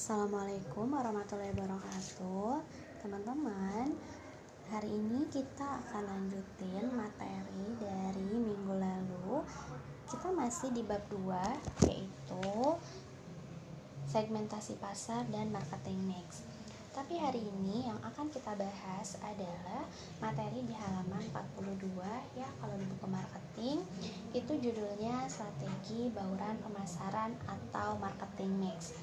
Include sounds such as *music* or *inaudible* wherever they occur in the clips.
Assalamualaikum warahmatullahi wabarakatuh. Teman-teman Hari ini kita akan lanjutin materi dari minggu lalu. Kita masih di bab 2 Yaitu Segmentasi pasar dan marketing mix. Tapi hari ini yang akan kita bahas adalah Materi di halaman 42 Ya kalau di buku marketing Itu judulnya strategi bauran pemasaran atau marketing mix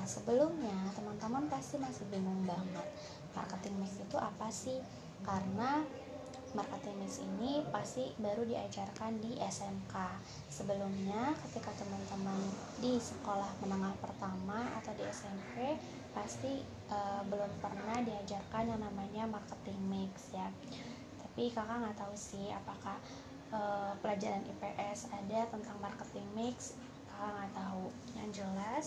Nah, sebelumnya teman-teman pasti masih bingung banget marketing mix itu apa sih? Karena marketing mix ini pasti baru diajarkan di SMK. Sebelumnya ketika teman-teman di sekolah menengah pertama atau di SMP pasti uh, belum pernah diajarkan yang namanya marketing mix ya. Tapi kakak nggak tahu sih apakah uh, pelajaran IPS ada tentang marketing mix kakak nggak tahu. Yang jelas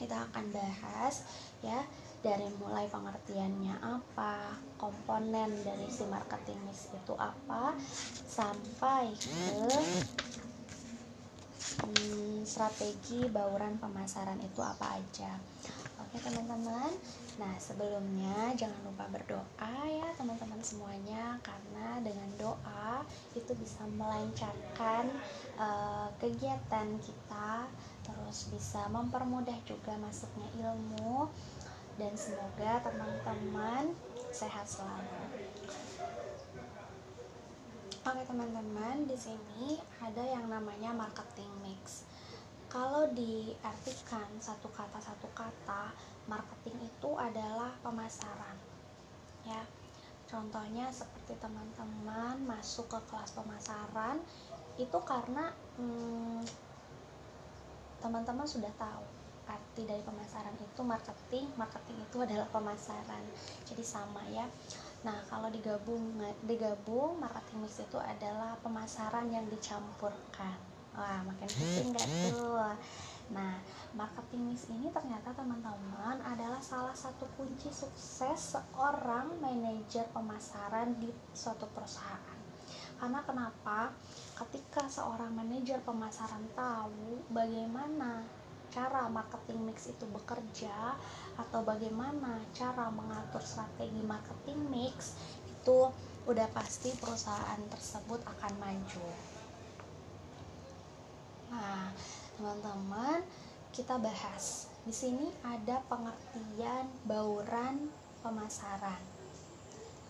kita akan bahas ya dari mulai pengertiannya apa, komponen dari si marketing mix itu apa, sampai ke hmm, strategi bauran pemasaran itu apa aja. Oke teman-teman, nah sebelumnya jangan lupa berdoa ya teman-teman semuanya karena dengan doa itu bisa melancarkan uh, kegiatan kita terus bisa mempermudah juga masuknya ilmu dan semoga teman-teman sehat selalu. Oke teman-teman, di sini ada yang namanya marketing mix. Kalau diartikan satu kata satu kata, marketing itu adalah pemasaran. Ya. Contohnya seperti teman-teman masuk ke kelas pemasaran itu karena hmm, teman-teman sudah tahu arti dari pemasaran itu marketing marketing itu adalah pemasaran jadi sama ya nah kalau digabung digabung marketing mix itu adalah pemasaran yang dicampurkan wah makin pusing gak tuh nah marketing mix ini ternyata teman-teman adalah salah satu kunci sukses seorang manajer pemasaran di suatu perusahaan karena kenapa ketika seorang manajer pemasaran tahu bagaimana cara marketing mix itu bekerja atau bagaimana cara mengatur strategi marketing mix itu udah pasti perusahaan tersebut akan maju. Nah, teman-teman, kita bahas. Di sini ada pengertian bauran pemasaran.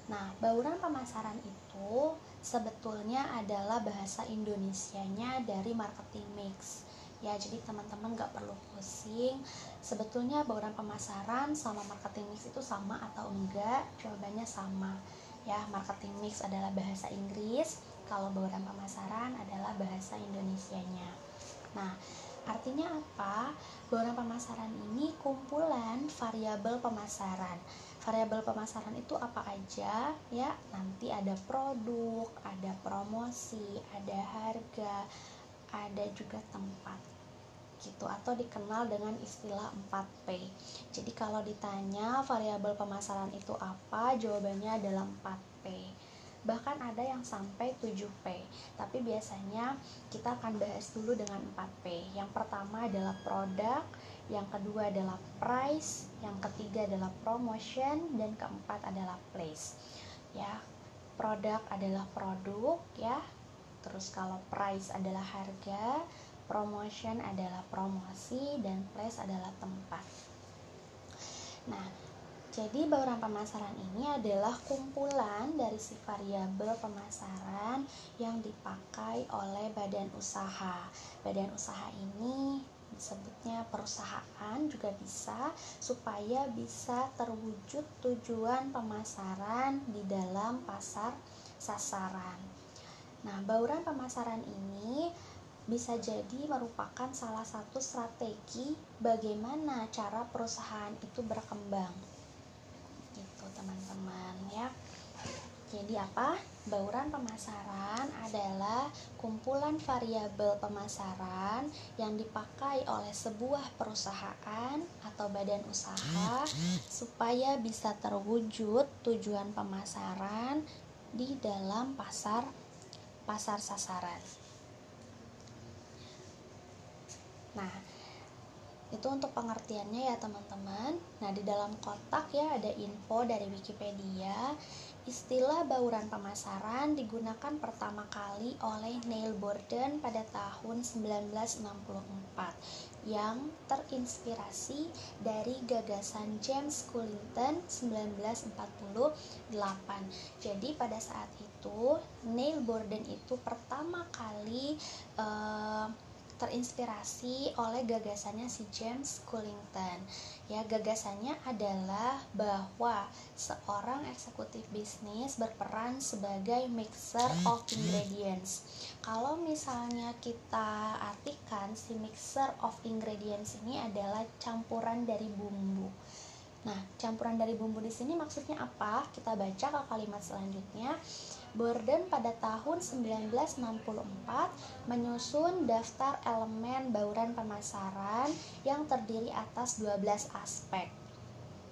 Nah, bauran pemasaran itu sebetulnya adalah bahasa Indonesianya dari marketing mix. Ya jadi teman-teman gak perlu pusing. Sebetulnya bauran pemasaran sama marketing mix itu sama atau enggak? Jawabannya sama. Ya marketing mix adalah bahasa Inggris. Kalau bauran pemasaran adalah bahasa Indonesianya nah artinya apa? Bauran pemasaran ini kumpulan variabel pemasaran. Variabel pemasaran itu apa aja? Ya nanti ada produk ada promosi ada harga ada juga tempat gitu. Atau dikenal dengan istilah 4P jadi kalau ditanya variabel pemasaran itu apa jawabannya adalah 4P bahkan ada yang sampai 7P tapi biasanya kita akan bahas dulu dengan 4P yang pertama adalah produk yang kedua adalah price, yang ketiga adalah promotion, dan keempat adalah place. Ya, produk adalah produk, ya. Terus kalau price adalah harga, promotion adalah promosi, dan place adalah tempat. Nah, jadi bauran pemasaran ini adalah kumpulan dari si variabel pemasaran yang dipakai oleh badan usaha. Badan usaha ini disebutnya perusahaan juga bisa supaya bisa terwujud tujuan pemasaran di dalam pasar sasaran. Nah, bauran pemasaran ini bisa jadi merupakan salah satu strategi bagaimana cara perusahaan itu berkembang. Teman-teman ya. Jadi apa? Bauran pemasaran adalah kumpulan variabel pemasaran yang dipakai oleh sebuah perusahaan atau badan usaha supaya bisa terwujud tujuan pemasaran di dalam pasar pasar sasaran. Nah, itu untuk pengertiannya ya teman-teman nah di dalam kotak ya ada info dari Wikipedia Istilah bauran pemasaran digunakan pertama kali oleh Neil Borden pada tahun 1964 yang terinspirasi dari gagasan James Cullington 1948. Jadi pada saat itu Neil Borden itu pertama kali uh, terinspirasi oleh gagasannya si James Cullington. Ya, gagasannya adalah bahwa seorang eksekutif bisnis berperan sebagai mixer of ingredients. Kalau misalnya kita artikan si mixer of ingredients ini adalah campuran dari bumbu. Nah, campuran dari bumbu di sini maksudnya apa? Kita baca ke kalimat selanjutnya. Borden pada tahun 1964 menyusun daftar elemen bauran pemasaran yang terdiri atas 12 aspek.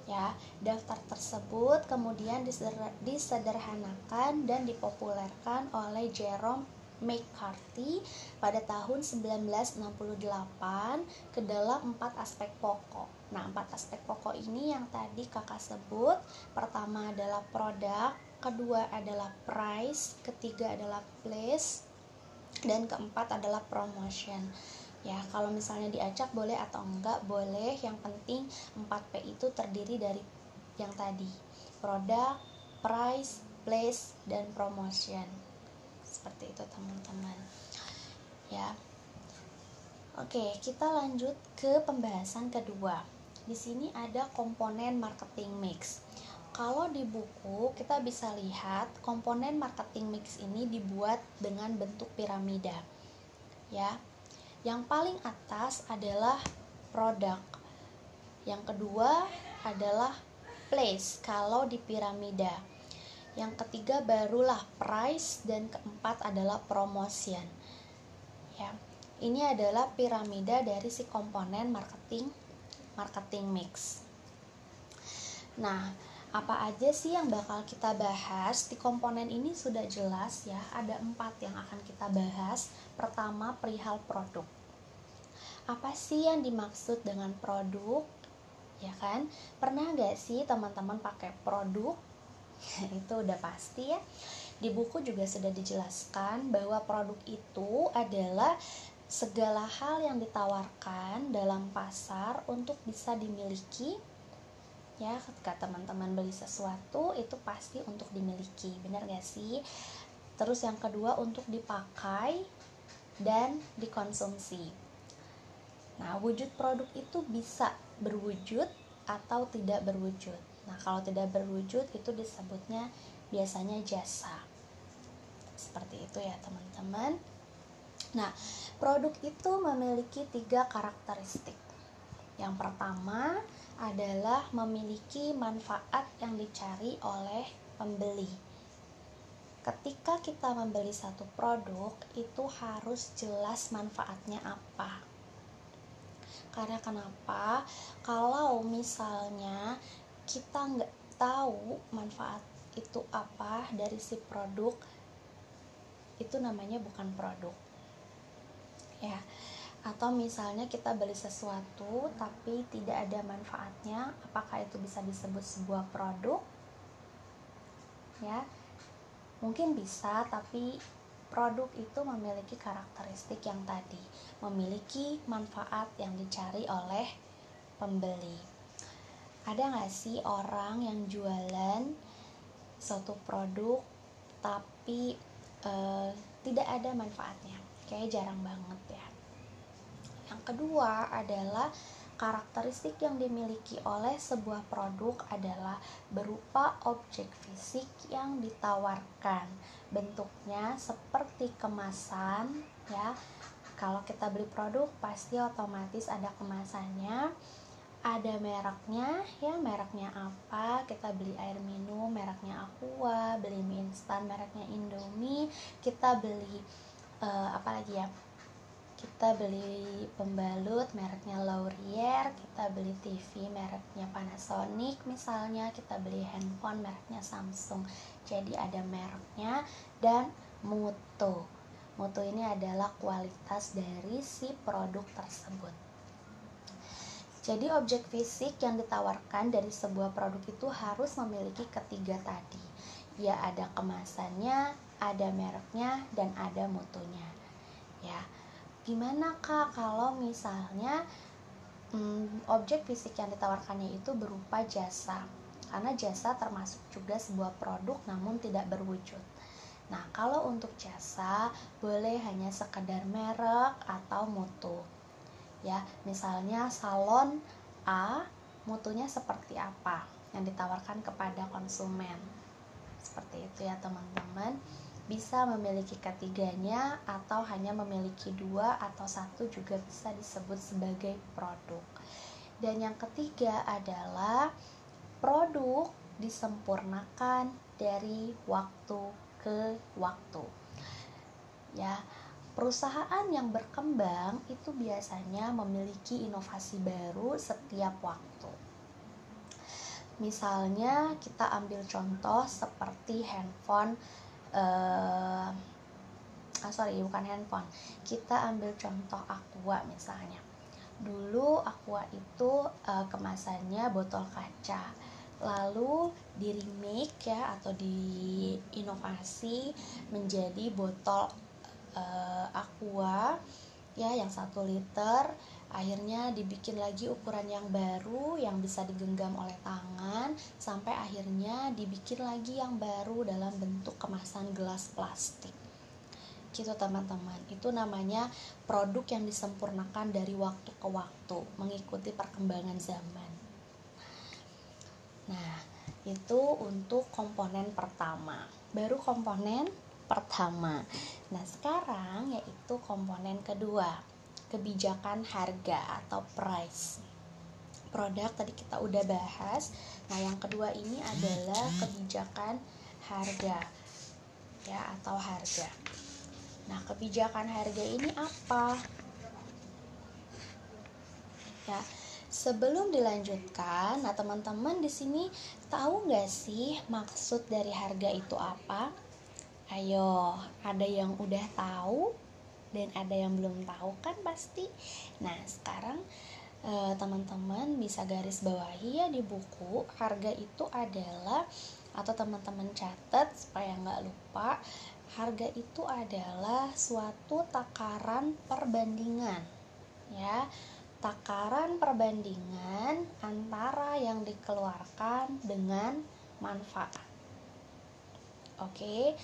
Ya, daftar tersebut kemudian disederhanakan dan dipopulerkan oleh Jerome McCarthy pada tahun 1968 ke dalam empat aspek pokok. Nah, empat aspek pokok ini yang tadi kakak sebut, pertama adalah produk, kedua adalah price, ketiga adalah place, dan keempat adalah promotion. Ya, kalau misalnya diacak boleh atau enggak boleh, yang penting 4P itu terdiri dari yang tadi. Produk, price, place, dan promotion. Seperti itu teman-teman. Ya. Oke, kita lanjut ke pembahasan kedua. Di sini ada komponen marketing mix kalau di buku kita bisa lihat komponen marketing mix ini dibuat dengan bentuk piramida. Ya. Yang paling atas adalah produk. Yang kedua adalah place kalau di piramida. Yang ketiga barulah price dan keempat adalah promotion. Ya. Ini adalah piramida dari si komponen marketing marketing mix. Nah, apa aja sih yang bakal kita bahas? Di komponen ini sudah jelas ya ada empat yang akan kita bahas. Pertama perihal produk. Apa sih yang dimaksud dengan produk? Ya kan? Pernah gak sih teman-teman pakai produk? *laughs* Itu udah pasti ya. Di buku juga sudah dijelaskan bahwa produk itu adalah segala hal yang ditawarkan dalam pasar untuk bisa dimiliki ya ketika teman-teman beli sesuatu itu pasti untuk dimiliki benar gak sih? Terus yang kedua untuk dipakai dan dikonsumsi. Nah wujud produk itu bisa berwujud atau tidak berwujud. Nah kalau tidak berwujud itu disebutnya biasanya jasa. Seperti itu ya teman-teman. Nah produk itu memiliki tiga karakteristik. Yang pertama adalah memiliki manfaat yang dicari oleh pembeli. Ketika kita membeli satu produk, itu harus jelas manfaatnya apa. Karena kenapa? Kalau misalnya kita nggak tahu manfaat itu apa dari si produk, itu namanya bukan produk. Ya, atau misalnya kita beli sesuatu tapi tidak ada manfaatnya apakah itu bisa disebut sebuah produk? Ya mungkin bisa tapi produk itu memiliki karakteristik yang tadi memiliki manfaat yang dicari oleh pembeli. Ada nggak sih orang yang jualan suatu produk tapi e, tidak ada manfaatnya? Kayak jarang banget ya yang kedua adalah karakteristik yang dimiliki oleh sebuah produk adalah berupa objek fisik yang ditawarkan. Bentuknya seperti kemasan ya. Kalau kita beli produk pasti otomatis ada kemasannya. Ada mereknya, ya mereknya apa? Kita beli air minum, mereknya Aqua, beli mie instan, mereknya Indomie, kita beli uh, apa lagi ya? Kita beli pembalut mereknya Laurier kita beli TV mereknya Panasonic misalnya kita beli handphone mereknya Samsung jadi ada mereknya dan mutu mutu ini adalah kualitas dari si produk tersebut Jadi objek fisik yang ditawarkan dari sebuah produk itu harus memiliki ketiga tadi. Ya ada kemasannya, ada mereknya, dan ada mutunya. Ya, gimana kak kalau misalnya hmm, objek fisik yang ditawarkannya itu berupa jasa? Karena jasa termasuk juga sebuah produk namun tidak berwujud. Nah, kalau untuk jasa boleh hanya sekedar merek atau mutu ya misalnya salon A mutunya seperti apa yang ditawarkan kepada konsumen seperti itu ya teman-teman bisa memiliki ketiganya atau hanya memiliki dua atau satu juga bisa disebut sebagai produk dan yang ketiga adalah produk disempurnakan dari waktu ke waktu ya Perusahaan yang berkembang itu biasanya memiliki inovasi baru setiap waktu. Misalnya kita ambil contoh seperti handphone uh, ah sorry bukan handphone. Kita ambil contoh aqua misalnya. Dulu aqua itu uh, kemasannya botol kaca. Lalu di remake ya atau diinovasi menjadi botol uh, aqua ya yang satu liter akhirnya dibikin lagi ukuran yang baru yang bisa digenggam oleh tangan sampai akhirnya dibikin lagi yang baru dalam bentuk kemasan gelas plastik. Gitu teman-teman. Itu namanya produk yang disempurnakan dari waktu ke waktu mengikuti perkembangan zaman. Nah itu untuk komponen pertama. Baru komponen pertama. Nah, sekarang yaitu komponen kedua, kebijakan harga atau price. Produk tadi kita udah bahas. Nah, yang kedua ini adalah kebijakan harga ya atau harga. Nah, kebijakan harga ini apa? Ya, sebelum dilanjutkan, nah teman-teman di sini tahu nggak sih maksud dari harga itu apa? Ayo, ada yang udah tahu dan ada yang belum tahu kan pasti. Nah, sekarang eh, teman-teman bisa garis bawahi ya di buku. Harga itu adalah atau teman-teman catat supaya nggak lupa harga itu adalah suatu takaran perbandingan ya. Takaran perbandingan antara yang dikeluarkan dengan manfaat. Oke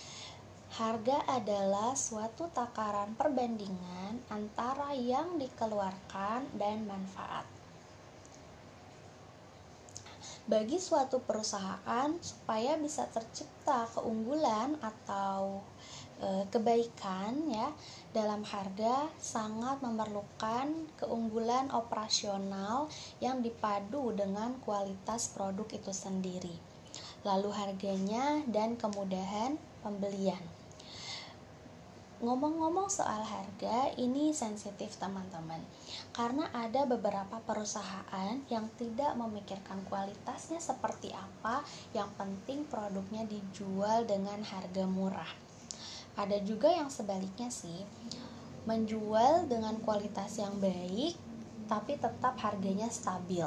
Harga adalah suatu takaran perbandingan antara yang dikeluarkan dan manfaat. Bagi suatu perusahaan, supaya bisa tercipta keunggulan atau e, kebaikan ya dalam harga sangat memerlukan keunggulan operasional yang dipadu dengan kualitas produk itu sendiri. Lalu harganya dan kemudahan pembelian. Ngomong-ngomong soal harga, ini sensitif teman-teman. Karena ada beberapa perusahaan yang tidak memikirkan kualitasnya seperti apa, yang penting produknya dijual dengan harga murah. Ada juga yang sebaliknya sih, menjual dengan kualitas yang baik tapi tetap harganya stabil.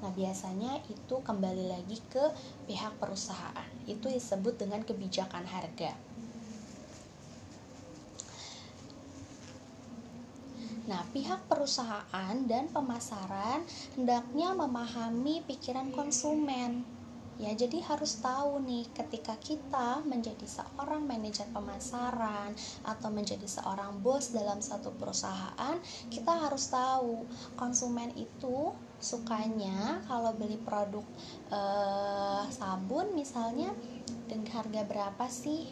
Nah, biasanya itu kembali lagi ke pihak perusahaan. Itu disebut dengan kebijakan harga. Nah, pihak perusahaan dan pemasaran hendaknya memahami pikiran konsumen. Ya, jadi harus tahu nih ketika kita menjadi seorang manajer pemasaran atau menjadi seorang bos dalam satu perusahaan, kita harus tahu konsumen itu sukanya kalau beli produk eh, sabun misalnya dengan harga berapa sih?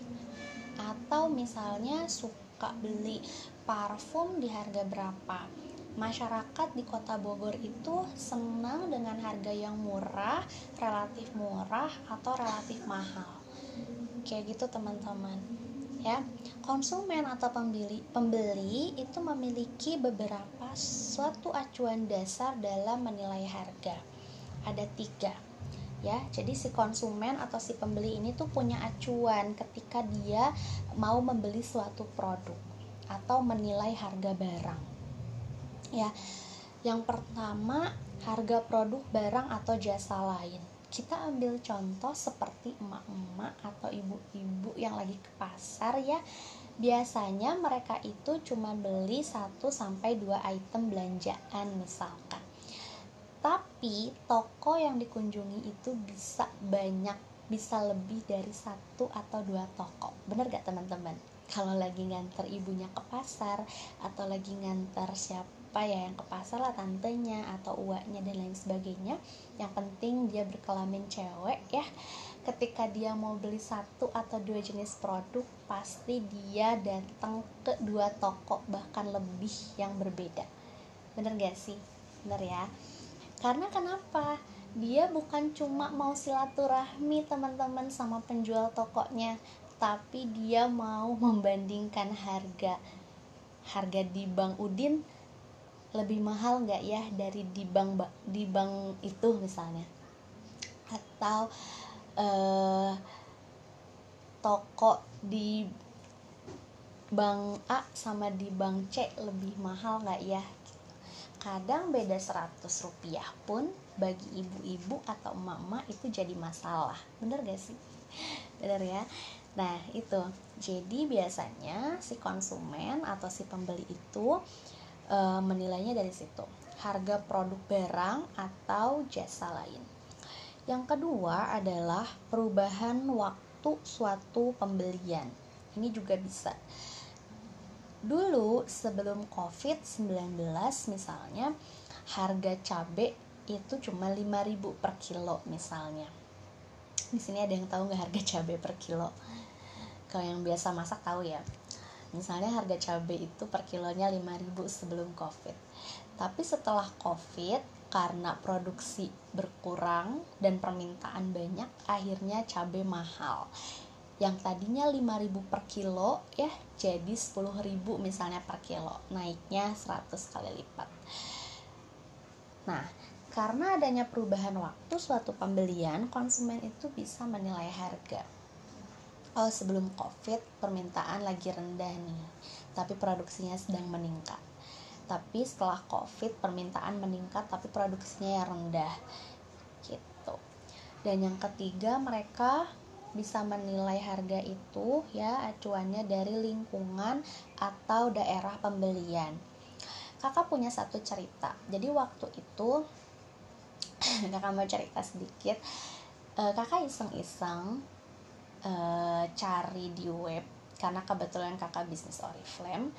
Atau misalnya suka beli parfum di harga berapa? Masyarakat di kota Bogor itu senang dengan harga yang murah relatif murah atau relatif mahal. Kayak gitu teman-teman. Ya konsumen atau pembeli pembeli itu memiliki beberapa suatu acuan dasar dalam menilai harga. Ada tiga ya. Jadi si konsumen atau si pembeli ini tuh punya acuan ketika dia mau membeli suatu produk atau menilai harga barang. Ya. Yang pertama, harga produk barang atau jasa lain kita ambil contoh seperti emak-emak atau ibu-ibu yang lagi ke pasar ya biasanya mereka itu cuma beli 1 sampai 2 item belanjaan misalkan tapi toko yang dikunjungi itu bisa banyak bisa lebih dari satu atau dua toko bener gak teman-teman kalau lagi nganter ibunya ke pasar atau lagi nganter siapa apa ya yang ke pasar lah tantenya atau uaknya dan lain sebagainya yang penting dia berkelamin cewek ya. Ketika dia mau beli satu atau dua jenis produk pasti dia datang ke dua toko bahkan lebih yang berbeda. Bener gak sih? Bener ya? Karena kenapa? Dia bukan cuma mau silaturahmi teman-teman sama penjual tokonya tapi dia mau *laughs* membandingkan harga. Harga di Bang Udin lebih mahal nggak ya dari di bank di bank itu misalnya? Atau eh, toko di bank A sama di bank C lebih mahal nggak ya? Kadang beda 100 rupiah pun bagi ibu-ibu atau emak-emak itu jadi masalah. Bener gak sih? *laughs* Bener ya nah itu. Jadi biasanya si konsumen atau si pembeli itu e, menilainya dari situ. Harga produk barang atau jasa lain. Yang kedua adalah perubahan waktu suatu pembelian. Ini juga bisa. Dulu sebelum covid-19 misalnya harga cabai itu cuma 5000 per kilo misalnya. Di sini ada yang tahu nggak harga cabai per kilo kalau yang biasa masak tahu ya. Misalnya harga cabai itu per kilonya 5000 sebelum covid. Tapi setelah covid karena produksi berkurang dan permintaan banyak akhirnya cabai mahal. Yang tadinya 5000 per kilo ya jadi 10000 misalnya per kilo. Naiknya 100 kali lipat. Nah karena adanya perubahan waktu suatu pembelian konsumen itu bisa menilai harga oh sebelum covid permintaan lagi rendah nih tapi produksinya sedang meningkat. Tapi setelah covid permintaan meningkat tapi produksinya yang rendah gitu. Dan yang ketiga mereka bisa menilai harga itu ya acuannya dari lingkungan atau daerah pembelian. Kakak punya satu cerita. Jadi waktu itu *laughs* kakak mau cerita sedikit. Eh, kakak iseng-iseng uh, cari di web karena kebetulan kakak bisnis Oriflame.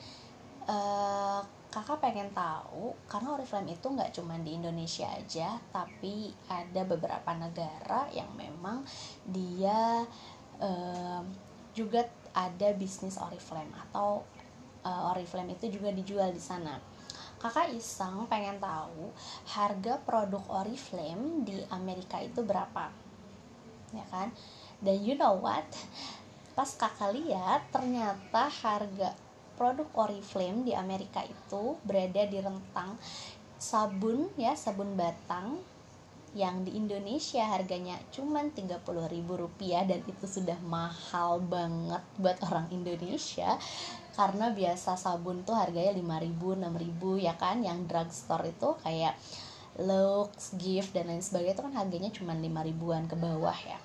Uh, kakak pengen tahu karena Oriflame itu nggak cuma di Indonesia aja tapi ada beberapa negara yang memang dia uh, juga ada bisnis Oriflame atau uh, Oriflame itu juga dijual di sana. Kakak iseng pengen tahu harga produk Oriflame di Amerika itu berapa? Ya kan dan you know what? Pas kakak lihat ternyata harga produk Oriflame di Amerika itu berada di rentang sabun ya sabun batang yang di Indonesia harganya cuma Rp30.000 dan itu sudah mahal banget buat orang Indonesia. Karena biasa sabun tuh harganya 5000 6000 ya kan? Yang drugstore itu kayak Lux, Gift dan lain sebagainya itu kan harganya cuma 5 ribuan ke bawah ya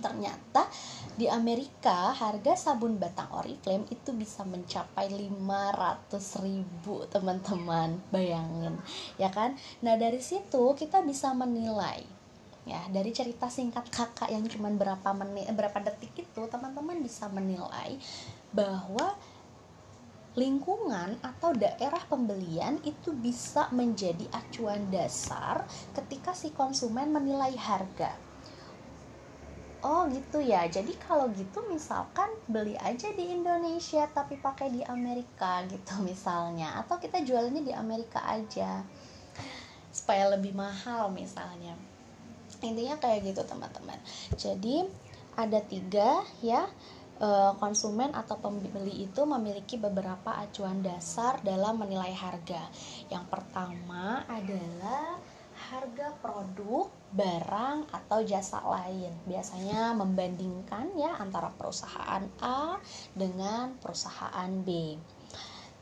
ternyata di Amerika harga sabun batang Oriflame itu bisa mencapai 500 ribu teman-teman. Bayangin ya kan? Nah dari situ kita bisa menilai ya dari cerita singkat kakak yang cuma berapa menit berapa detik itu teman-teman bisa menilai bahwa lingkungan atau daerah pembelian itu bisa menjadi acuan dasar ketika si konsumen menilai harga oh gitu ya. Jadi kalau gitu misalkan beli aja di Indonesia tapi pakai di Amerika gitu *laughs* misalnya. Atau kita jualnya di Amerika aja. Supaya lebih mahal misalnya. Intinya kayak gitu teman-teman. Jadi ada tiga ya eh, konsumen atau pembeli itu memiliki beberapa acuan dasar dalam menilai harga. Yang pertama adalah harga produk, barang atau jasa lain. Biasanya membandingkan ya antara perusahaan A dengan perusahaan B.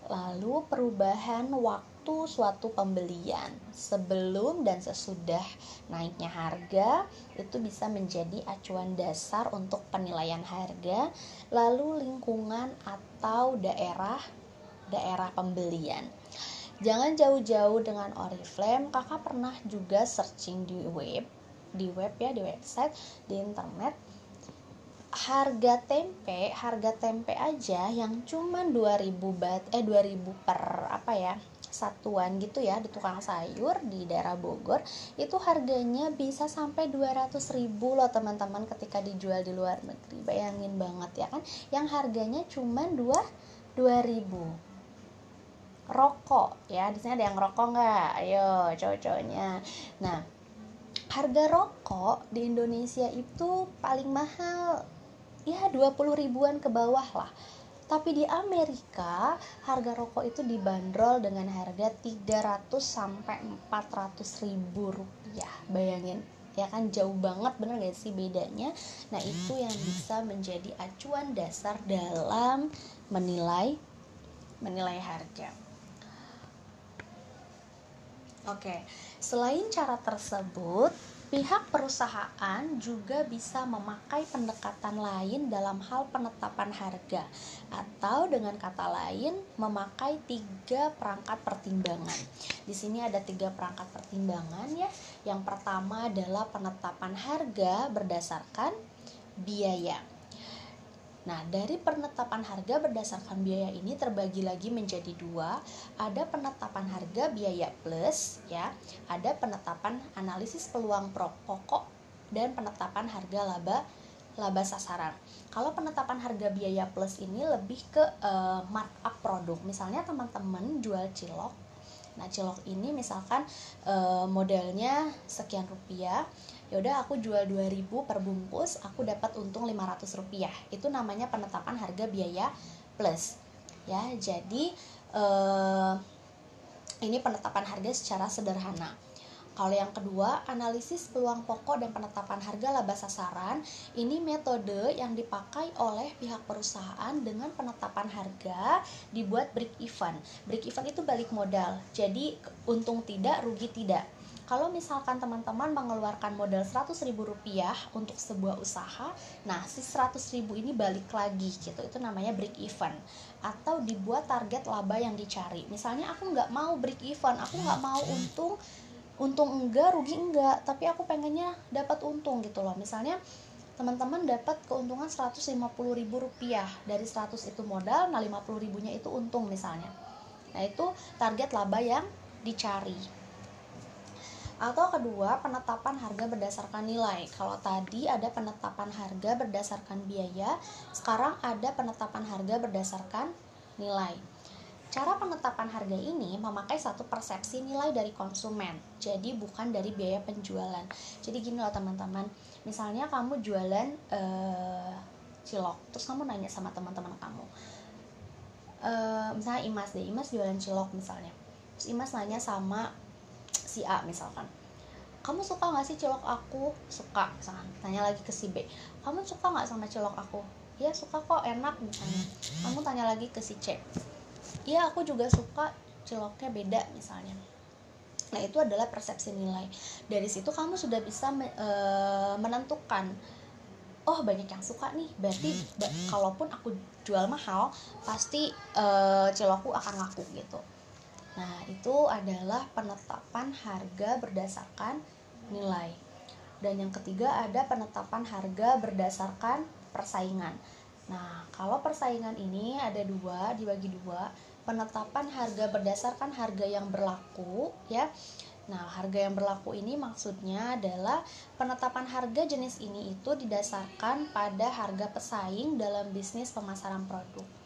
Lalu perubahan waktu suatu pembelian sebelum dan sesudah naiknya harga itu bisa menjadi acuan dasar untuk penilaian harga lalu lingkungan atau daerah daerah pembelian jangan jauh-jauh dengan Oriflame. Kakak pernah juga searching di web di web ya di website di internet. Harga tempe harga tempe aja yang cuman 2000 bat eh 2000 per apa ya satuan gitu ya di tukang sayur di daerah Bogor itu harganya bisa sampai 200 ribu loh teman-teman ketika dijual di luar negeri. Bayangin banget ya kan yang harganya cuman 2 2000 rokok ya. Di sini ada yang rokok nggak? Ayo cowok-cowoknya. Nah harga rokok di Indonesia itu paling mahal ya 20 ribuan ke bawah lah. Tapi di Amerika harga rokok itu dibanderol dengan harga 300 sampai 400 ribu rupiah. Bayangin ya kan? Jauh banget bener gak sih bedanya? Nah itu yang bisa menjadi acuan dasar dalam menilai menilai harga oke selain cara tersebut Pihak perusahaan juga bisa memakai pendekatan lain dalam hal penetapan harga, atau dengan kata lain, memakai tiga perangkat pertimbangan. Di sini ada tiga perangkat pertimbangan, ya. Yang pertama adalah penetapan harga berdasarkan biaya. Nah, dari penetapan harga berdasarkan biaya ini terbagi lagi menjadi dua. Ada penetapan harga biaya plus, ya. Ada penetapan analisis peluang pokok dan penetapan harga laba laba sasaran. Kalau penetapan harga biaya plus ini lebih ke uh, markup produk. Misalnya teman-teman jual cilok. Nah, cilok ini misalkan uh, modelnya sekian rupiah ya udah aku jual 2000 per bungkus aku dapat untung 500 rupiah. Itu namanya penetapan harga biaya plus. Ya jadi eh, ini penetapan harga secara sederhana. Kalau yang kedua, analisis peluang pokok dan penetapan harga laba sasaran, ini metode yang dipakai oleh pihak perusahaan dengan penetapan harga dibuat break even. Break even itu balik modal. Jadi untung tidak, rugi tidak kalau misalkan teman-teman mengeluarkan modal 100 ribu rupiah untuk sebuah usaha nah si 100 ribu ini balik lagi gitu. Itu namanya break even atau dibuat target laba yang dicari. Misalnya aku nggak mau break even aku nggak mau untung untung enggak rugi enggak tapi aku pengennya dapat untung gitu loh. Misalnya teman-teman dapat keuntungan 150 ribu rupiah. Dari 100 itu modal nah 50 ribunya itu untung misalnya. Nah itu target laba yang dicari atau kedua, penetapan harga berdasarkan nilai. Kalau tadi ada penetapan harga berdasarkan biaya, sekarang ada penetapan harga berdasarkan nilai. Cara penetapan harga ini memakai satu persepsi nilai dari konsumen, jadi bukan dari biaya penjualan. Jadi gini loh teman-teman, misalnya kamu jualan uh, cilok, terus kamu nanya sama teman-teman kamu, uh, misalnya Imas deh, Imas jualan cilok misalnya, terus Imas nanya sama si A misalkan kamu suka nggak sih cilok aku? Suka misalkan tanya lagi ke si B kamu suka nggak sama cilok aku? Ya suka kok enak misalnya. Kamu tanya lagi ke si C. Iya aku juga suka ciloknya beda misalnya. Nah itu adalah persepsi nilai. Dari situ kamu sudah bisa me, e, menentukan oh banyak yang suka nih berarti kalaupun aku jual mahal pasti e, cilokku akan laku gitu Nah, itu adalah penetapan harga berdasarkan nilai. Dan yang ketiga ada penetapan harga berdasarkan persaingan. Nah, kalau persaingan ini ada dua, dibagi dua. Penetapan harga berdasarkan harga yang berlaku, ya. Nah, harga yang berlaku ini maksudnya adalah penetapan harga jenis ini itu didasarkan pada harga pesaing dalam bisnis pemasaran produk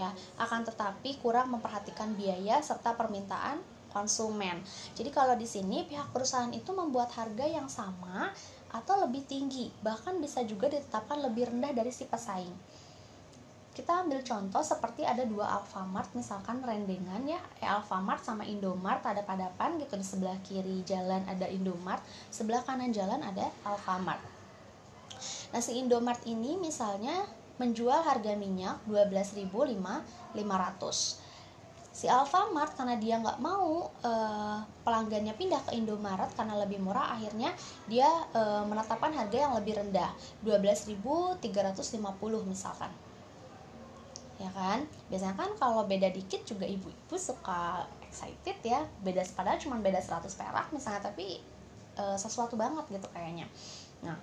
ya akan tetapi kurang memperhatikan biaya serta permintaan konsumen. Jadi kalau di sini pihak perusahaan itu membuat harga yang sama atau lebih tinggi, bahkan bisa juga ditetapkan lebih rendah dari si pesaing. Kita ambil contoh seperti ada dua Alfamart misalkan rendengan ya, eh, Alfamart sama Indomart ada padapan gitu di sebelah kiri jalan ada Indomart, sebelah kanan jalan ada Alfamart. Nah, si Indomart ini misalnya menjual harga minyak 12.500. si Alfamart karena dia nggak mau uh, pelanggannya pindah ke Indomaret karena lebih murah akhirnya dia uh, menetapkan harga yang lebih rendah 12.350 misalkan. Ya kan? Biasanya kan kalau beda dikit juga ibu-ibu suka excited ya. Beda padahal cuma beda 100 perak misalnya tapi uh, sesuatu banget gitu kayaknya. Nah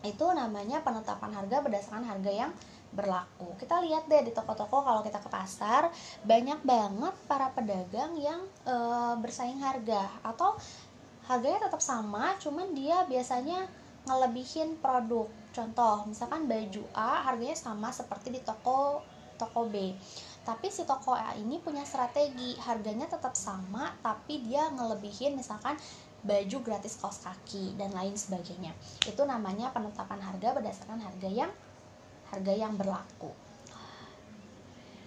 itu namanya penetapan harga berdasarkan harga yang berlaku. Kita lihat deh di toko-toko kalau kita ke pasar banyak banget para pedagang yang e, bersaing harga atau harganya tetap sama, cuman dia biasanya ngelebihin produk. Contoh, misalkan baju A harganya sama seperti di toko toko B. Tapi si toko A ini punya strategi, harganya tetap sama tapi dia ngelebihin misalkan baju gratis kaos kaki dan lain sebagainya. Itu namanya penetapan harga berdasarkan harga yang harga yang berlaku.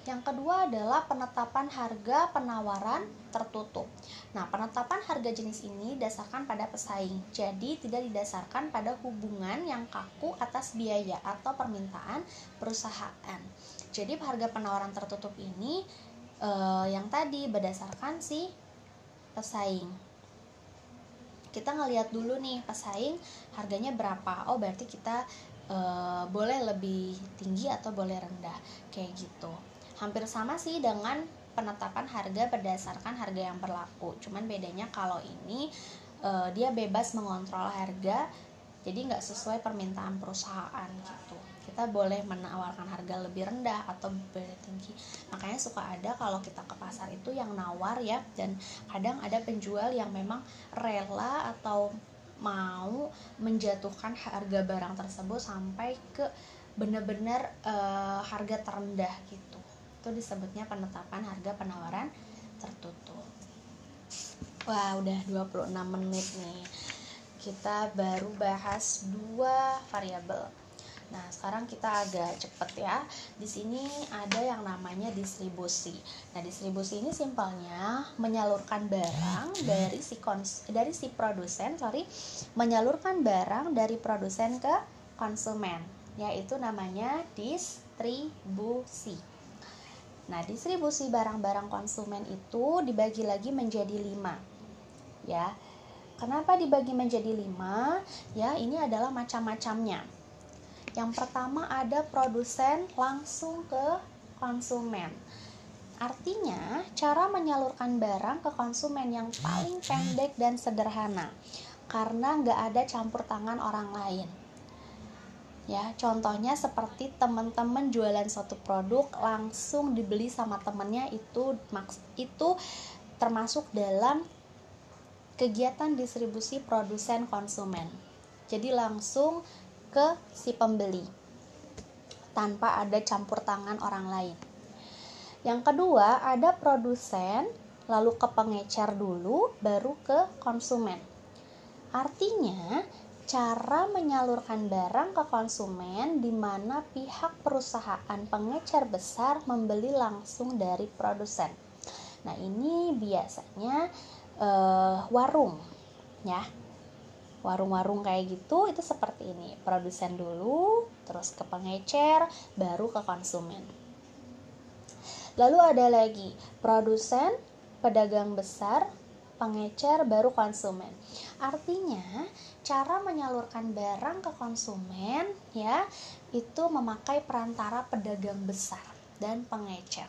Yang kedua adalah penetapan harga penawaran tertutup. Nah, penetapan harga jenis ini didasarkan pada pesaing, jadi tidak didasarkan pada hubungan yang kaku atas biaya atau permintaan perusahaan. Jadi, harga penawaran tertutup ini eh, yang tadi berdasarkan si pesaing. Kita ngelihat dulu nih pesaing harganya berapa. Oh, berarti kita e, boleh lebih tinggi atau boleh rendah. Kayak gitu. Hampir sama sih dengan penetapan harga berdasarkan harga yang berlaku. Cuman bedanya kalau ini e, dia bebas mengontrol harga jadi nggak sesuai permintaan perusahaan gitu kita boleh menawarkan harga lebih rendah atau lebih tinggi. Makanya suka ada kalau kita ke pasar itu yang nawar ya dan kadang ada penjual yang memang rela atau mau menjatuhkan harga barang tersebut sampai ke benar-benar uh, harga terendah gitu. Itu disebutnya penetapan harga penawaran tertutup. Wah udah 26 menit nih. Kita baru bahas dua variabel Nah, sekarang kita agak cepet ya. Di sini ada yang namanya distribusi. Nah, distribusi ini simpelnya menyalurkan barang dari si kons dari si produsen, sorry, menyalurkan barang dari produsen ke konsumen, yaitu namanya distribusi. Nah, distribusi barang-barang konsumen itu dibagi lagi menjadi lima, ya. Kenapa dibagi menjadi lima? Ya, ini adalah macam-macamnya yang pertama ada produsen langsung ke konsumen. Artinya, cara menyalurkan barang ke konsumen yang paling pendek dan sederhana karena nggak ada campur tangan orang lain. Ya, contohnya seperti teman-teman jualan suatu produk langsung dibeli sama temennya itu itu termasuk dalam kegiatan distribusi produsen konsumen. Jadi langsung ke si pembeli tanpa ada campur tangan orang lain. Yang kedua, ada produsen, lalu ke pengecer dulu, baru ke konsumen. Artinya, cara menyalurkan barang ke konsumen di mana pihak perusahaan pengecer besar membeli langsung dari produsen. Nah, ini biasanya uh, warung ya warung-warung kayak gitu itu seperti ini. Produsen dulu terus ke pengecer baru ke konsumen. Lalu ada lagi produsen pedagang besar pengecer baru konsumen. Artinya cara menyalurkan barang ke konsumen ya itu memakai perantara pedagang besar dan pengecer.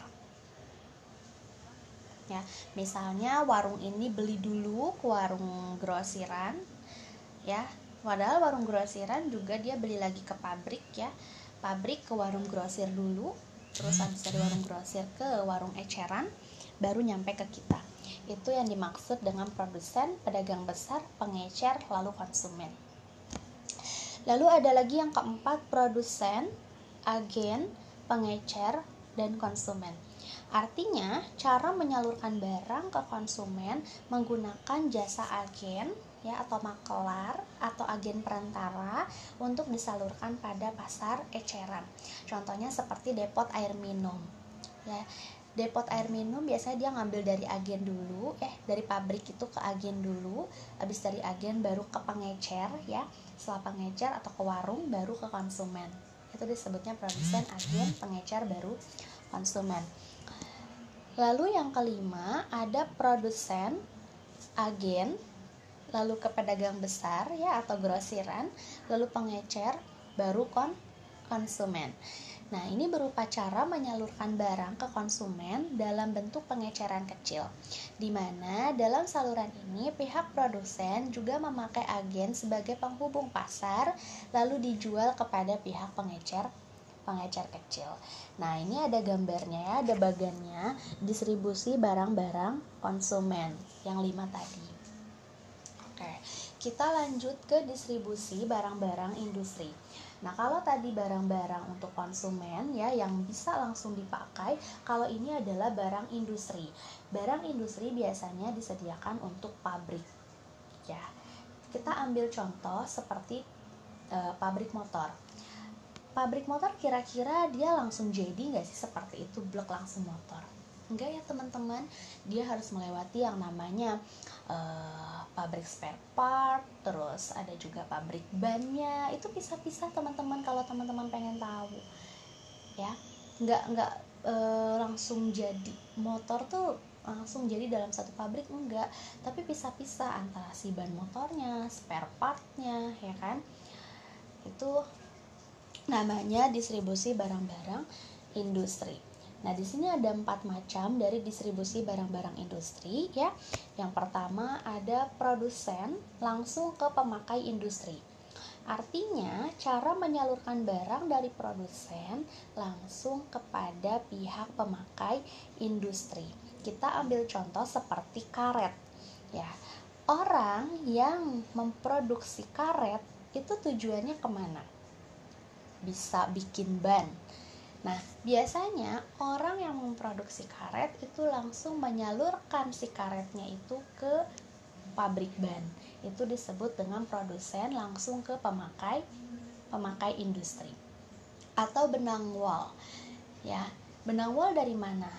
Ya misalnya warung ini beli dulu ke warung grosiran ya. Padahal warung grosiran juga dia beli lagi ke pabrik ya. Pabrik ke warung grosir dulu terus habis dari warung grosir ke warung eceran baru nyampe ke kita. Itu yang dimaksud dengan produsen pedagang besar pengecer lalu konsumen. Lalu ada lagi yang keempat produsen agen pengecer dan konsumen. Artinya, cara menyalurkan barang ke konsumen menggunakan jasa agen ya atau makelar atau agen perantara untuk disalurkan pada pasar eceran. Contohnya seperti depot air minum. Ya, depot air minum biasanya dia ngambil dari agen dulu, eh dari pabrik itu ke agen dulu, habis dari agen baru ke pengecer ya. Setelah pengecer atau ke warung baru ke konsumen. Itu disebutnya produsen, agen, pengecer baru konsumen. Lalu yang kelima ada produsen, agen, lalu ke pedagang besar ya atau grosiran, lalu pengecer, baru kon konsumen. Nah, ini berupa cara menyalurkan barang ke konsumen dalam bentuk pengeceran kecil. Di mana dalam saluran ini pihak produsen juga memakai agen sebagai penghubung pasar lalu dijual kepada pihak pengecer pengecer kecil. Nah, ini ada gambarnya ya, ada bagannya distribusi barang-barang konsumen yang lima tadi. Oke, kita lanjut ke distribusi barang-barang industri. Nah, kalau tadi barang-barang untuk konsumen ya yang bisa langsung dipakai, kalau ini adalah barang industri. Barang industri biasanya disediakan untuk pabrik. Ya. Kita ambil contoh seperti e, pabrik motor pabrik motor kira-kira dia langsung jadi nggak sih seperti itu blok langsung motor enggak ya teman-teman dia harus melewati yang namanya uh, pabrik spare part terus ada juga pabrik bannya. Itu pisah-pisah teman-teman kalau teman-teman pengen tahu. Ya nggak nggak uh, langsung jadi. Motor tuh langsung jadi dalam satu pabrik enggak. Tapi pisah-pisah antara si ban motornya spare partnya ya kan? Itu namanya distribusi barang-barang industri. Nah, di sini ada empat macam dari distribusi barang-barang industri ya. Yang pertama ada produsen langsung ke pemakai industri. Artinya, cara menyalurkan barang dari produsen langsung kepada pihak pemakai industri. Kita ambil contoh seperti karet. Ya, orang yang memproduksi karet itu tujuannya ke mana? bisa bikin ban. Nah, biasanya orang yang memproduksi karet itu langsung menyalurkan si karetnya itu ke pabrik ban. Itu disebut dengan produsen langsung ke pemakai pemakai industri. Atau benang wol. Ya, benang wol dari mana?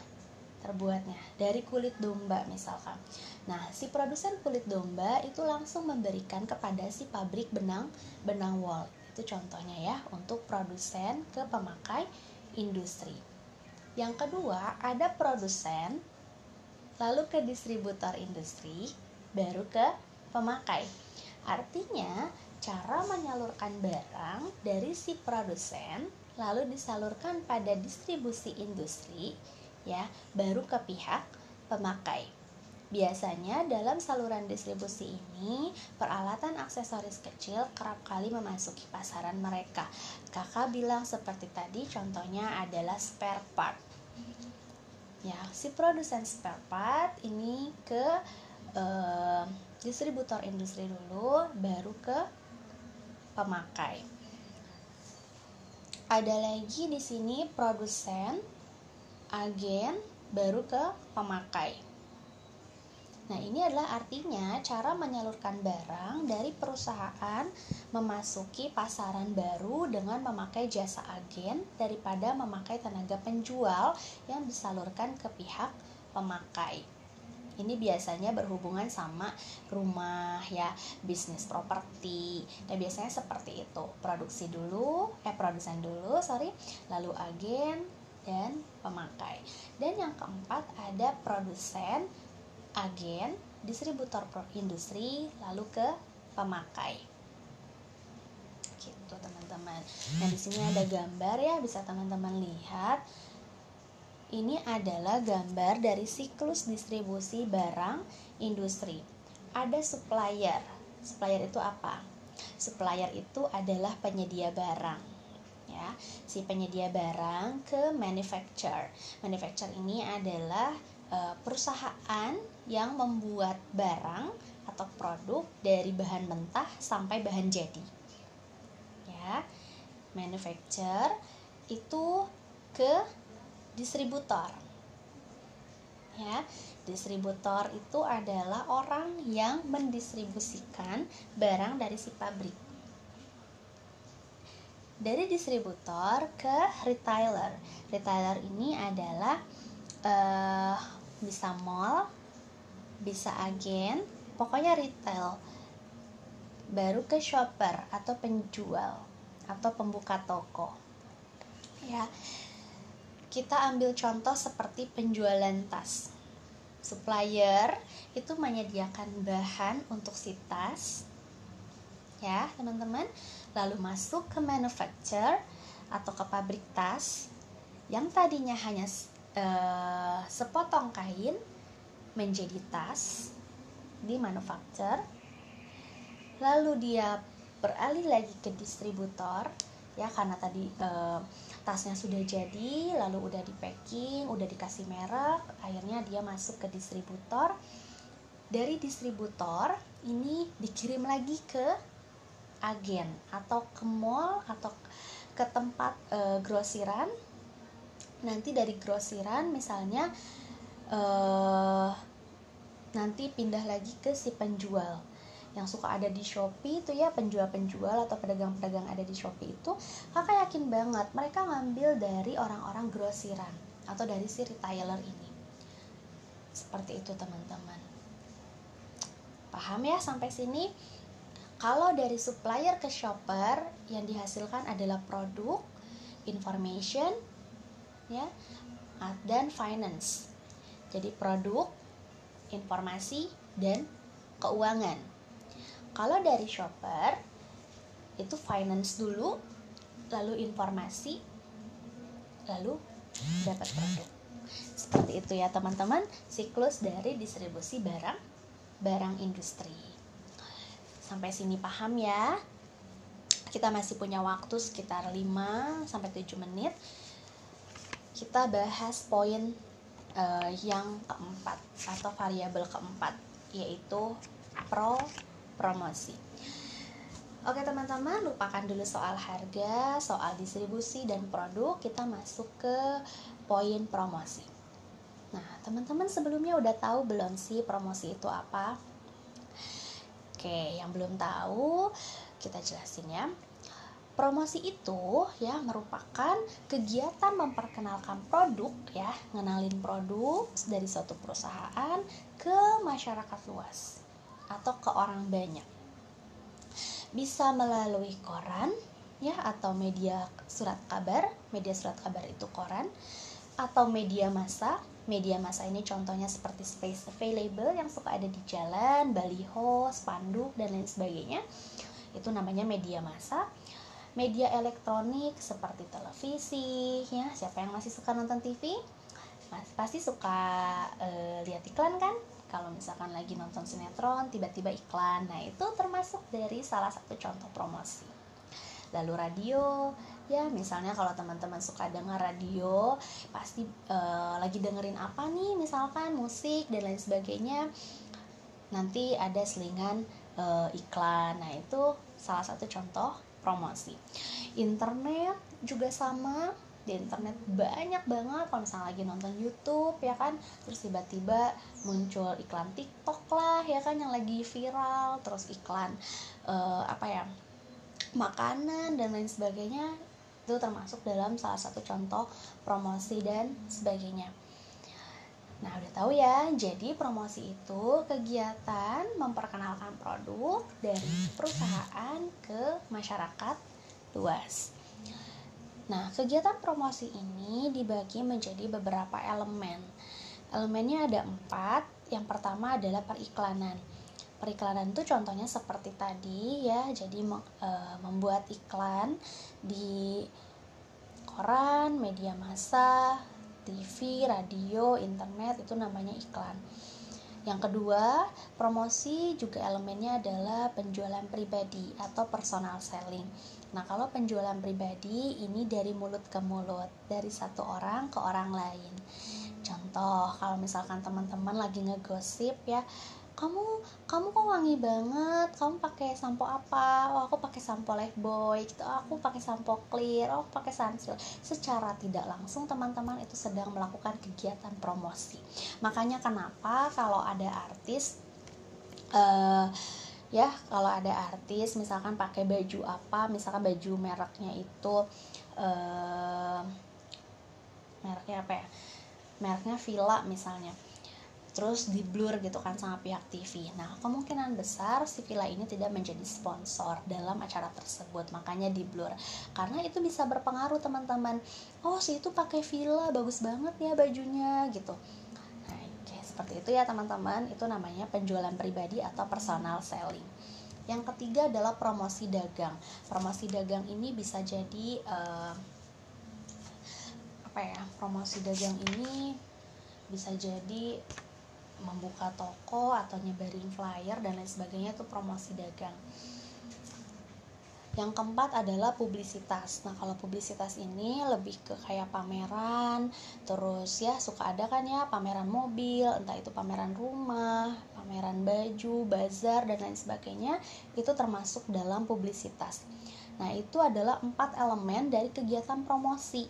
terbuatnya dari kulit domba misalkan. Nah, si produsen kulit domba itu langsung memberikan kepada si pabrik benang benang wol itu contohnya ya untuk produsen ke pemakai industri. Yang kedua, ada produsen, lalu ke distributor industri, baru ke pemakai. Artinya, cara menyalurkan barang dari si produsen lalu disalurkan pada distribusi industri ya, baru ke pihak pemakai. Biasanya dalam saluran distribusi ini, peralatan aksesoris kecil kerap kali memasuki pasaran mereka. Kakak bilang seperti tadi, contohnya adalah spare part. Ya, si produsen spare part ini ke eh, distributor industri dulu, baru ke pemakai. Ada lagi di sini produsen, agen, baru ke pemakai. Nah, ini adalah artinya cara menyalurkan barang dari perusahaan memasuki pasaran baru dengan memakai jasa agen daripada memakai tenaga penjual yang disalurkan ke pihak pemakai. Ini biasanya berhubungan sama rumah ya, bisnis properti. Dan biasanya seperti itu. Produksi dulu, eh produsen dulu, sorry, lalu agen dan pemakai. Dan yang keempat ada produsen agen, distributor industri, lalu ke pemakai. Gitu teman-teman. Nah di sini ada gambar ya, bisa teman-teman lihat. Ini adalah gambar dari siklus distribusi barang industri. Ada supplier. Supplier itu apa? Supplier itu adalah penyedia barang ya si penyedia barang ke manufacturer. Manufacturer ini adalah perusahaan yang membuat barang atau produk dari bahan mentah sampai bahan jadi. Ya. Manufacturer itu ke distributor. Ya, distributor itu adalah orang yang mendistribusikan barang dari si pabrik. Dari distributor ke retailer. Retailer ini adalah uh, bisa mall bisa agen pokoknya retail. Baru ke shopper atau penjual atau pembuka toko. Ya kita ambil contoh seperti penjualan tas. Supplier itu menyediakan bahan untuk si tas ya teman-teman. Lalu masuk ke manufacturer atau ke pabrik tas yang tadinya hanya uh, sepotong kain menjadi tas di manufacturer lalu dia beralih lagi ke distributor ya karena tadi uh, tasnya sudah jadi lalu udah di packing udah dikasih merek akhirnya dia masuk ke distributor. Dari distributor ini dikirim lagi ke agen atau ke mall atau ke tempat e, grosiran nanti dari grosiran misalnya e, nanti pindah lagi ke si penjual. Yang suka ada di Shopee itu ya penjual-penjual atau pedagang-pedagang ada di Shopee itu kakak yakin banget mereka ngambil dari orang-orang grosiran atau dari si retailer ini. Seperti itu teman-teman. Paham ya sampai sini? Kalau dari supplier ke shopper yang dihasilkan adalah produk information ya dan finance jadi produk informasi dan keuangan kalau dari shopper itu finance dulu, lalu informasi, lalu dapat produk. Seperti itu ya teman-teman, siklus dari distribusi barang barang industri. Sampai sini paham ya? Kita masih punya waktu sekitar 5 sampai 7 menit. Kita bahas poin uh, yang keempat atau variabel keempat yaitu pro promosi. Oke teman-teman, lupakan dulu soal harga, soal distribusi dan produk, kita masuk ke poin promosi. Nah, teman-teman sebelumnya udah tahu belum sih promosi itu apa? Oke, yang belum tahu, kita jelasin ya. Promosi itu ya merupakan kegiatan memperkenalkan produk ya, ngenalin produk dari suatu perusahaan ke masyarakat luas atau ke orang banyak. Bisa melalui koran ya atau media surat kabar, media surat kabar itu koran atau media massa. Media massa ini contohnya seperti space available yang suka ada di jalan, baliho, spanduk dan lain sebagainya. Itu namanya media massa media elektronik seperti televisi ya. Siapa yang masih suka nonton TV pasti suka uh, lihat iklan kan? Kalau misalkan lagi nonton sinetron tiba-tiba iklan. Nah itu termasuk dari salah satu contoh promosi. Lalu radio ya misalnya kalau teman-teman suka dengar radio pasti uh, lagi dengerin apa nih? Misalkan musik dan lain sebagainya. Nanti ada selingan uh, iklan. Nah itu salah satu contoh promosi. Internet juga sama di internet banyak banget. Kalau misalnya lagi nonton YouTube ya kan terus tiba-tiba muncul iklan TikTok lah ya kan yang lagi viral. Terus iklan uh, apa ya makanan dan lain sebagainya itu termasuk dalam salah satu contoh promosi dan sebagainya. Nah, udah tahu ya. Jadi promosi itu kegiatan memperkenalkan produk dari perusahaan ke masyarakat luas. Nah, kegiatan promosi ini dibagi menjadi beberapa elemen. Elemennya ada empat. Yang pertama adalah periklanan. Periklanan itu contohnya seperti tadi ya, jadi e, membuat iklan di koran, media massa, TV, radio, internet itu namanya iklan. Yang kedua, promosi juga elemennya adalah penjualan pribadi atau personal selling. Nah, kalau penjualan pribadi ini dari mulut ke mulut, dari satu orang ke orang lain. Contoh, kalau misalkan teman-teman lagi ngegosip ya, kamu kamu kok wangi banget? Kamu pakai sampo apa? Oh aku pakai sampo Lifebuoy gitu. Oh, aku pakai sampo clear. Oh pakai sunsilk secara tidak langsung teman-teman itu sedang melakukan kegiatan promosi. Makanya kenapa kalau ada artis uh, ya kalau ada artis misalkan pakai baju apa misalkan baju mereknya itu uh, mereknya apa ya? Mereknya Villa misalnya terus di blur gitu kan sama pihak TV. Nah, kemungkinan besar si Villa ini tidak menjadi sponsor dalam acara tersebut, makanya di blur. Karena itu bisa berpengaruh teman-teman. Oh, si itu pakai Villa, bagus banget ya bajunya gitu. Nah, oke, seperti itu ya teman-teman. Itu namanya penjualan pribadi atau personal selling. Yang ketiga adalah promosi dagang. Promosi dagang ini bisa jadi uh, apa ya? Promosi dagang ini bisa jadi membuka toko atau nyebarin flyer dan lain sebagainya itu promosi dagang yang keempat adalah publisitas. Nah, kalau publisitas ini lebih ke kayak pameran, terus ya suka ada kan ya pameran mobil, entah itu pameran rumah, pameran baju, bazar dan lain sebagainya, itu termasuk dalam publisitas. Nah, itu adalah empat elemen dari kegiatan promosi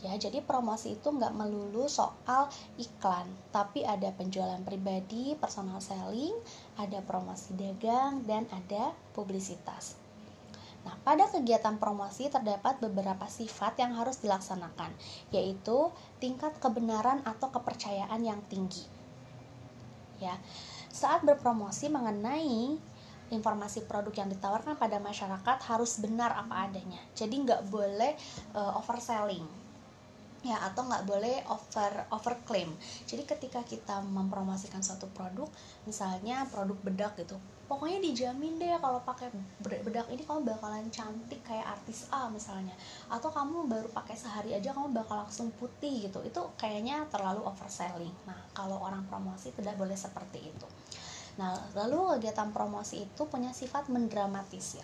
ya jadi promosi itu nggak melulu soal iklan tapi ada penjualan pribadi personal selling ada promosi dagang dan ada publisitas Nah, pada kegiatan promosi terdapat beberapa sifat yang harus dilaksanakan, yaitu tingkat kebenaran atau kepercayaan yang tinggi. Ya, saat berpromosi mengenai informasi produk yang ditawarkan pada masyarakat harus benar apa adanya. Jadi nggak boleh uh, overselling ya atau nggak boleh over over claim jadi ketika kita mempromosikan suatu produk misalnya produk bedak gitu pokoknya dijamin deh kalau pakai bedak ini kamu bakalan cantik kayak artis A misalnya. Atau kamu baru pakai sehari aja kamu bakal langsung putih gitu. Itu kayaknya terlalu overselling. Nah kalau orang promosi tidak boleh seperti itu Nah, lalu kegiatan promosi itu punya sifat mendramatisir.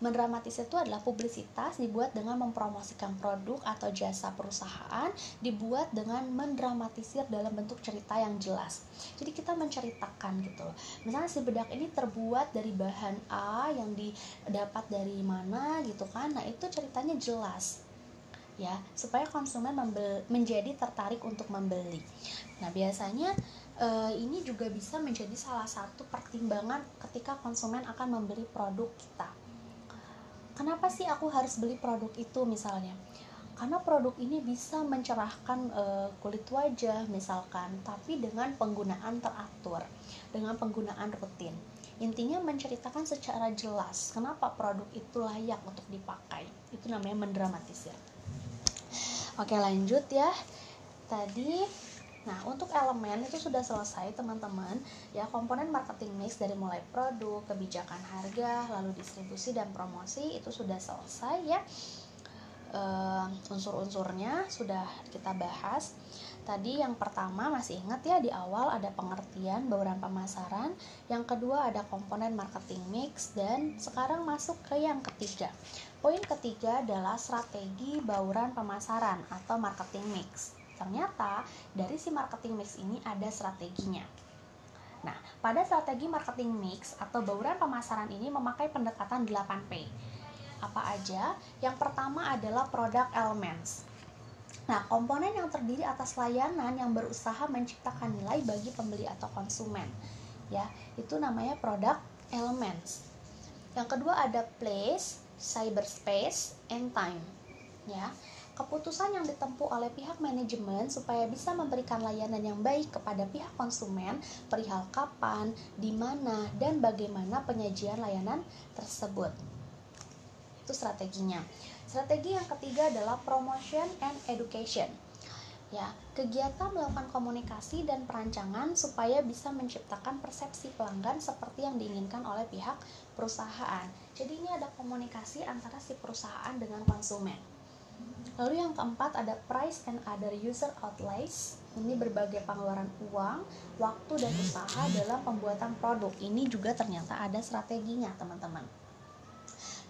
Mendramatisir itu adalah publisitas dibuat dengan mempromosikan produk atau jasa perusahaan, dibuat dengan mendramatisir dalam bentuk cerita yang jelas. Jadi kita menceritakan gitu. Misalnya si bedak ini terbuat dari bahan A yang didapat dari mana gitu kan. Nah, itu ceritanya jelas ya supaya konsumen menjadi tertarik untuk membeli. Nah biasanya e, ini juga bisa menjadi salah satu pertimbangan ketika konsumen akan membeli produk kita. Kenapa sih aku harus beli produk itu misalnya? Karena produk ini bisa mencerahkan e, kulit wajah misalkan tapi dengan penggunaan teratur dengan penggunaan rutin. Intinya menceritakan secara jelas kenapa produk itu layak untuk dipakai. Itu namanya mendramatisir. Oke lanjut ya. Tadi Nah, untuk elemen itu sudah selesai teman-teman. Ya, komponen marketing mix dari mulai produk, kebijakan harga, lalu distribusi dan promosi itu sudah selesai ya. Uh, unsur-unsurnya sudah kita bahas. Tadi yang pertama masih ingat ya di awal ada pengertian bauran pemasaran, yang kedua ada komponen marketing mix dan sekarang masuk ke yang ketiga. Poin ketiga adalah strategi bauran pemasaran atau marketing mix ternyata dari si marketing mix ini ada strateginya. Nah, pada strategi marketing mix atau bauran pemasaran ini memakai pendekatan 8P. Apa aja? Yang pertama adalah product elements. Nah, komponen yang terdiri atas layanan yang berusaha menciptakan nilai bagi pembeli atau konsumen. Ya, itu namanya product elements. Yang kedua ada place, cyberspace, and time. Ya keputusan yang ditempuh oleh pihak manajemen supaya bisa memberikan layanan yang baik kepada pihak konsumen perihal kapan, di mana, dan bagaimana penyajian layanan tersebut. Itu strateginya. Strategi yang ketiga adalah promotion and education. Ya, kegiatan melakukan komunikasi dan perancangan supaya bisa menciptakan persepsi pelanggan seperti yang diinginkan oleh pihak perusahaan. Jadi ini ada komunikasi antara si perusahaan dengan konsumen Lalu yang keempat ada price and other user outlays. Ini berbagai pengeluaran uang, waktu dan usaha dalam pembuatan produk. Ini juga ternyata ada strateginya, teman-teman.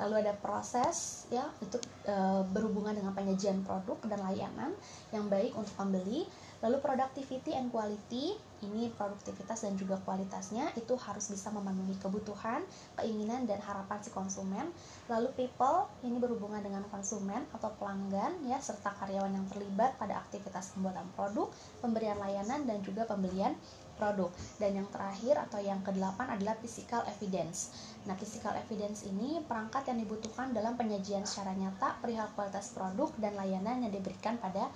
Lalu ada proses ya itu e, berhubungan dengan penyajian produk dan layanan yang baik untuk pembeli Lalu productivity and quality, ini produktivitas dan juga kualitasnya itu harus bisa memenuhi kebutuhan, keinginan dan harapan si konsumen. Lalu people, ini berhubungan dengan konsumen atau pelanggan ya serta karyawan yang terlibat pada aktivitas pembuatan produk, pemberian layanan dan juga pembelian produk. Dan yang terakhir atau yang kedelapan adalah physical evidence. Nah, physical evidence ini perangkat yang dibutuhkan dalam penyajian secara nyata perihal kualitas produk dan layanan yang diberikan pada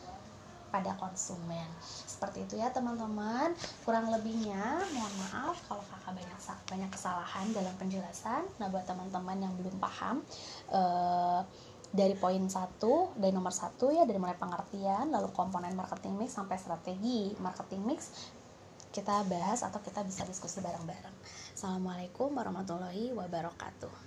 kepada konsumen seperti itu ya teman-teman kurang lebihnya mohon maaf kalau kakak banyak banyak kesalahan dalam penjelasan nah buat teman-teman yang belum paham eh, dari poin satu dari nomor satu ya dari mulai pengertian lalu komponen marketing mix sampai strategi marketing mix kita bahas atau kita bisa diskusi bareng-bareng. Assalamualaikum warahmatullahi wabarakatuh.